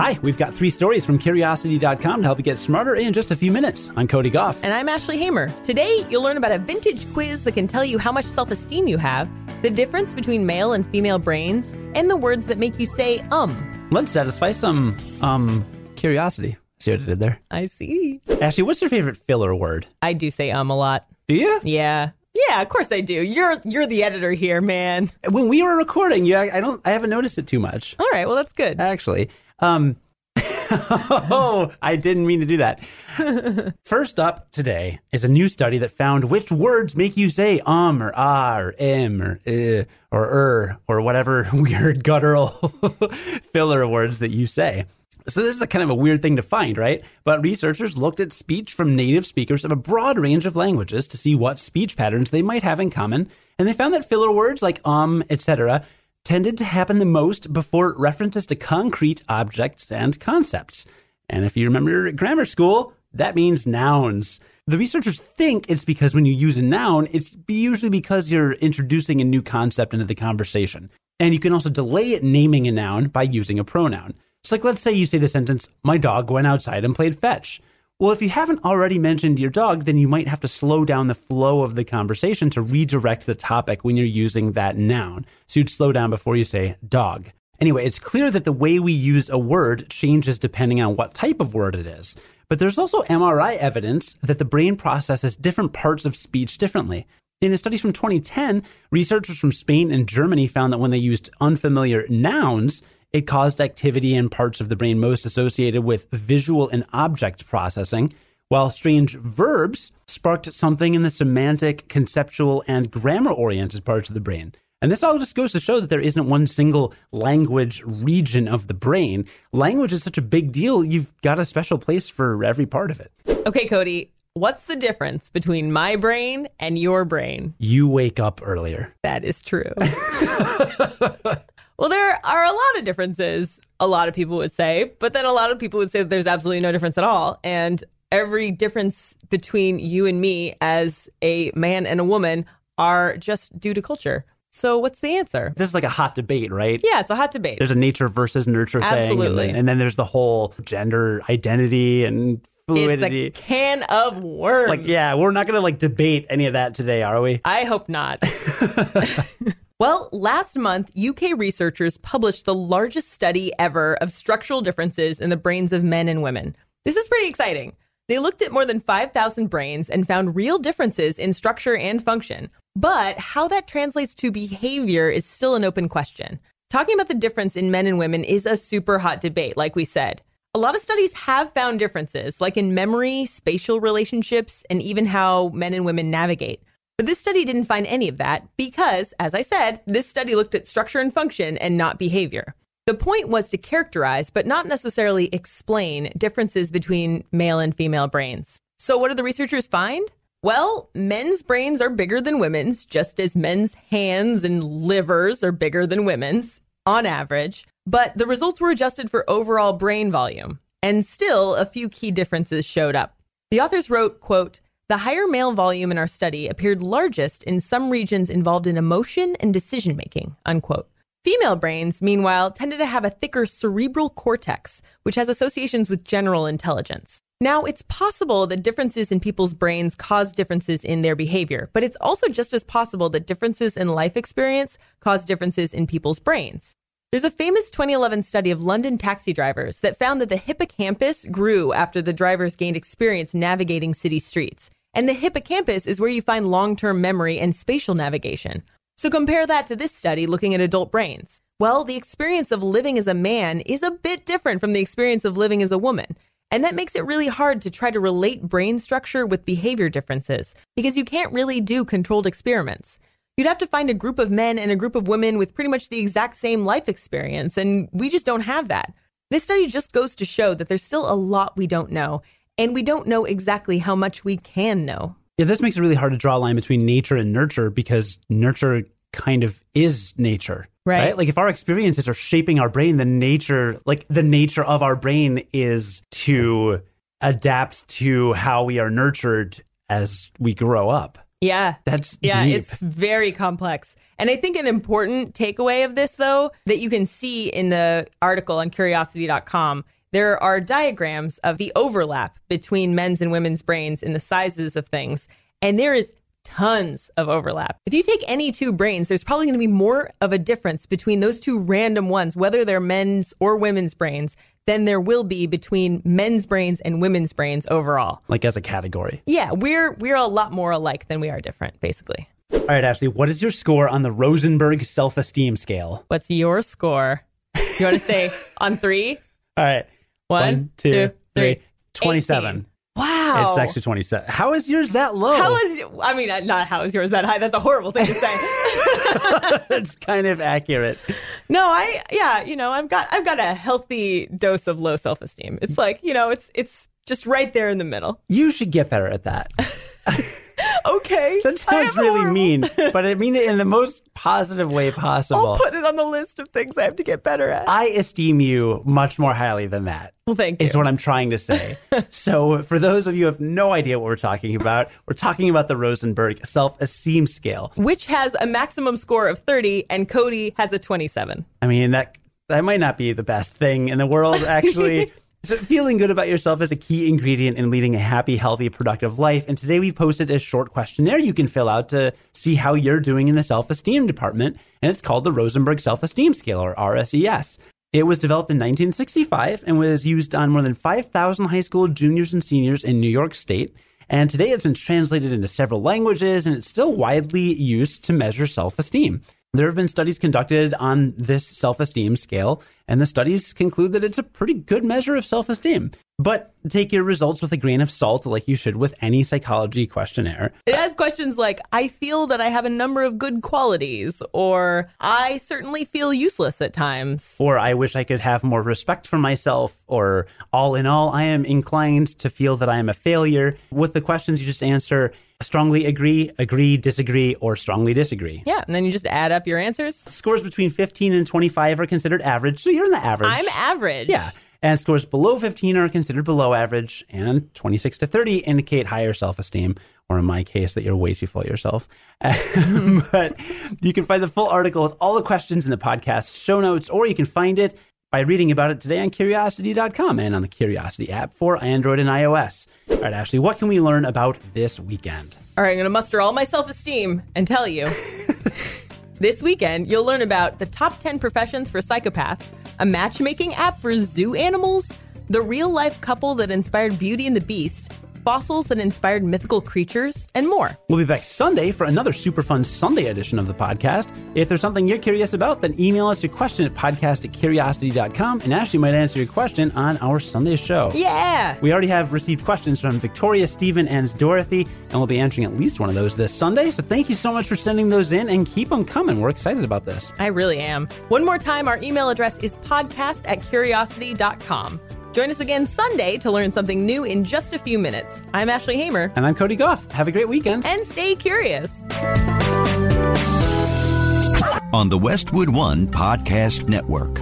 Hi, we've got three stories from curiosity.com to help you get smarter in just a few minutes. I'm Cody Gough. And I'm Ashley Hamer. Today, you'll learn about a vintage quiz that can tell you how much self esteem you have, the difference between male and female brains, and the words that make you say um. Let's satisfy some, um, curiosity. See what I did there? I see. Ashley, what's your favorite filler word? I do say um a lot. Do you? Yeah. Yeah, of course I do. You're you're the editor here, man. When we were recording, yeah, I don't, I haven't noticed it too much. All right, well that's good. Actually, um, oh, I didn't mean to do that. First up today is a new study that found which words make you say um or ah or em or uh, or er or whatever weird guttural filler words that you say. So this is a kind of a weird thing to find, right? But researchers looked at speech from native speakers of a broad range of languages to see what speech patterns they might have in common, and they found that filler words like um, etc., tended to happen the most before references to concrete objects and concepts. And if you remember grammar school, that means nouns. The researchers think it's because when you use a noun, it's usually because you're introducing a new concept into the conversation. And you can also delay naming a noun by using a pronoun. So, like, let's say you say the sentence, My dog went outside and played fetch. Well, if you haven't already mentioned your dog, then you might have to slow down the flow of the conversation to redirect the topic when you're using that noun. So you'd slow down before you say dog. Anyway, it's clear that the way we use a word changes depending on what type of word it is. But there's also MRI evidence that the brain processes different parts of speech differently. In a study from 2010, researchers from Spain and Germany found that when they used unfamiliar nouns, it caused activity in parts of the brain most associated with visual and object processing, while strange verbs sparked something in the semantic, conceptual, and grammar oriented parts of the brain. And this all just goes to show that there isn't one single language region of the brain. Language is such a big deal, you've got a special place for every part of it. Okay, Cody, what's the difference between my brain and your brain? You wake up earlier. That is true. well, there are a lot of differences, a lot of people would say, but then a lot of people would say that there's absolutely no difference at all. And every difference between you and me as a man and a woman are just due to culture. So what's the answer? This is like a hot debate, right? Yeah, it's a hot debate. There's a nature versus nurture Absolutely. thing. And then, and then there's the whole gender identity and fluidity. It's a can of worms. like, yeah, we're not going to like debate any of that today, are we? I hope not. well, last month, UK researchers published the largest study ever of structural differences in the brains of men and women. This is pretty exciting. They looked at more than 5,000 brains and found real differences in structure and function. But how that translates to behavior is still an open question. Talking about the difference in men and women is a super hot debate, like we said. A lot of studies have found differences, like in memory, spatial relationships, and even how men and women navigate. But this study didn't find any of that because, as I said, this study looked at structure and function and not behavior. The point was to characterize, but not necessarily explain, differences between male and female brains. So, what did the researchers find? Well, men's brains are bigger than women's, just as men's hands and livers are bigger than women's on average. But the results were adjusted for overall brain volume, and still a few key differences showed up. The authors wrote, quote, the higher male volume in our study appeared largest in some regions involved in emotion and decision making, unquote. Female brains, meanwhile, tended to have a thicker cerebral cortex, which has associations with general intelligence. Now, it's possible that differences in people's brains cause differences in their behavior, but it's also just as possible that differences in life experience cause differences in people's brains. There's a famous 2011 study of London taxi drivers that found that the hippocampus grew after the drivers gained experience navigating city streets. And the hippocampus is where you find long term memory and spatial navigation. So compare that to this study looking at adult brains. Well, the experience of living as a man is a bit different from the experience of living as a woman. And that makes it really hard to try to relate brain structure with behavior differences because you can't really do controlled experiments. You'd have to find a group of men and a group of women with pretty much the exact same life experience, and we just don't have that. This study just goes to show that there's still a lot we don't know, and we don't know exactly how much we can know. Yeah, this makes it really hard to draw a line between nature and nurture because nurture kind of is nature. Right. Like if our experiences are shaping our brain, the nature, like the nature of our brain is to adapt to how we are nurtured as we grow up. Yeah. That's yeah, deep. it's very complex. And I think an important takeaway of this, though, that you can see in the article on curiosity.com, there are diagrams of the overlap between men's and women's brains in the sizes of things. And there is tons of overlap. If you take any two brains, there's probably going to be more of a difference between those two random ones, whether they're men's or women's brains, than there will be between men's brains and women's brains overall. like as a category. Yeah, we're we're a lot more alike than we are different, basically. All right, Ashley, what is your score on the Rosenberg self esteem scale? What's your score? You want to say on three? All right. One, One, two, two, three. three. 27. 18. Wow. It's actually 27. How is yours that low? How is I mean uh, not how is yours that high? That's a horrible thing to say. That's kind of accurate. no, I yeah, you know, I've got I've got a healthy dose of low self-esteem. It's like, you know, it's it's just right there in the middle. You should get better at that. Okay. That sounds really mean, but I mean it in the most positive way possible. I'll put it on the list of things I have to get better at. I esteem you much more highly than that. well, thank you. Is what I'm trying to say. so, for those of you who have no idea what we're talking about, we're talking about the Rosenberg self esteem scale. Which has a maximum score of 30 and Cody has a 27. I mean, that that might not be the best thing in the world, actually. So, feeling good about yourself is a key ingredient in leading a happy, healthy, productive life. And today we've posted a short questionnaire you can fill out to see how you're doing in the self esteem department. And it's called the Rosenberg Self Esteem Scale, or RSES. It was developed in 1965 and was used on more than 5,000 high school juniors and seniors in New York State. And today it's been translated into several languages and it's still widely used to measure self esteem. There have been studies conducted on this self esteem scale, and the studies conclude that it's a pretty good measure of self esteem. But take your results with a grain of salt, like you should with any psychology questionnaire. It has questions like I feel that I have a number of good qualities, or I certainly feel useless at times. Or I wish I could have more respect for myself, or all in all, I am inclined to feel that I am a failure. With the questions, you just answer strongly agree, agree, disagree, or strongly disagree. Yeah, and then you just add up your answers. Scores between 15 and 25 are considered average, so you're in the average. I'm average. Yeah. And scores below 15 are considered below average, and 26 to 30 indicate higher self esteem, or in my case, that you're way too full of yourself. but you can find the full article with all the questions in the podcast show notes, or you can find it by reading about it today on curiosity.com and on the Curiosity app for Android and iOS. All right, Ashley, what can we learn about this weekend? All right, I'm going to muster all my self esteem and tell you. this weekend, you'll learn about the top 10 professions for psychopaths, a matchmaking app for zoo animals, the real life couple that inspired Beauty and the Beast, fossils that inspired mythical creatures, and more. We'll be back Sunday for another super fun Sunday edition of the podcast. If there's something you're curious about, then email us your question at podcast at curiosity.com, and Ashley might answer your question on our Sunday show. Yeah! We already have received questions from Victoria, Stephen, and Dorothy, and we'll be answering at least one of those this Sunday. So thank you so much for sending those in and keep them coming. We're excited about this. I really am. One more time, our email address is podcast at curiosity.com. Join us again Sunday to learn something new in just a few minutes. I'm Ashley Hamer, And I'm Cody Gough. Have a great weekend. and stay curious. on the Westwood One Podcast Network.